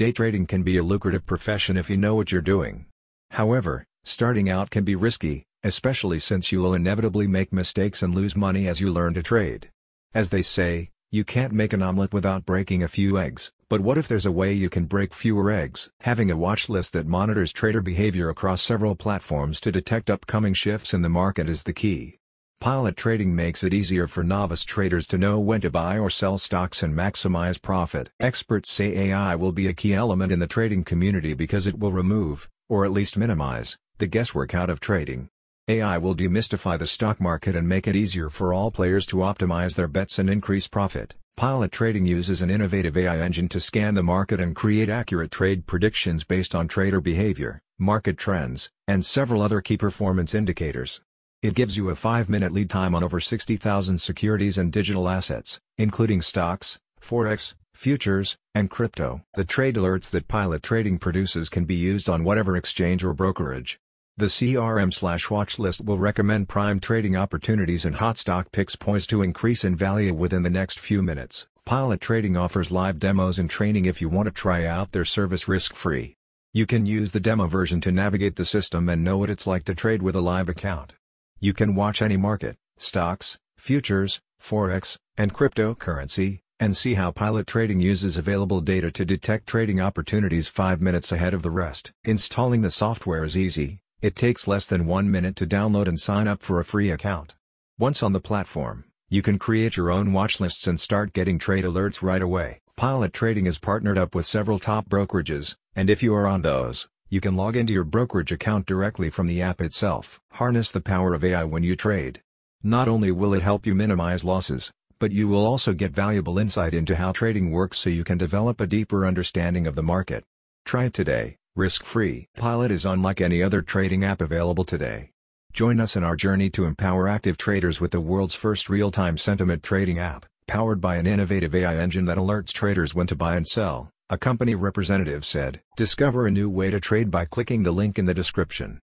Day trading can be a lucrative profession if you know what you're doing. However, starting out can be risky, especially since you will inevitably make mistakes and lose money as you learn to trade. As they say, you can't make an omelet without breaking a few eggs, but what if there's a way you can break fewer eggs? Having a watch list that monitors trader behavior across several platforms to detect upcoming shifts in the market is the key. Pilot trading makes it easier for novice traders to know when to buy or sell stocks and maximize profit. Experts say AI will be a key element in the trading community because it will remove, or at least minimize, the guesswork out of trading. AI will demystify the stock market and make it easier for all players to optimize their bets and increase profit. Pilot Trading uses an innovative AI engine to scan the market and create accurate trade predictions based on trader behavior, market trends, and several other key performance indicators. It gives you a 5-minute lead time on over 60,000 securities and digital assets, including stocks, forex, futures, and crypto. The trade alerts that Pilot Trading produces can be used on whatever exchange or brokerage. The CRM/watch list will recommend prime trading opportunities and hot stock picks poised to increase in value within the next few minutes. Pilot Trading offers live demos and training if you want to try out their service risk-free. You can use the demo version to navigate the system and know what it's like to trade with a live account. You can watch any market, stocks, futures, forex, and cryptocurrency, and see how Pilot Trading uses available data to detect trading opportunities 5 minutes ahead of the rest. Installing the software is easy, it takes less than one minute to download and sign up for a free account. Once on the platform, you can create your own watch lists and start getting trade alerts right away. Pilot Trading is partnered up with several top brokerages, and if you are on those, you can log into your brokerage account directly from the app itself. Harness the power of AI when you trade. Not only will it help you minimize losses, but you will also get valuable insight into how trading works so you can develop a deeper understanding of the market. Try it today, risk-free. Pilot is unlike any other trading app available today. Join us in our journey to empower active traders with the world's first real-time sentiment trading app, powered by an innovative AI engine that alerts traders when to buy and sell. A company representative said, Discover a new way to trade by clicking the link in the description.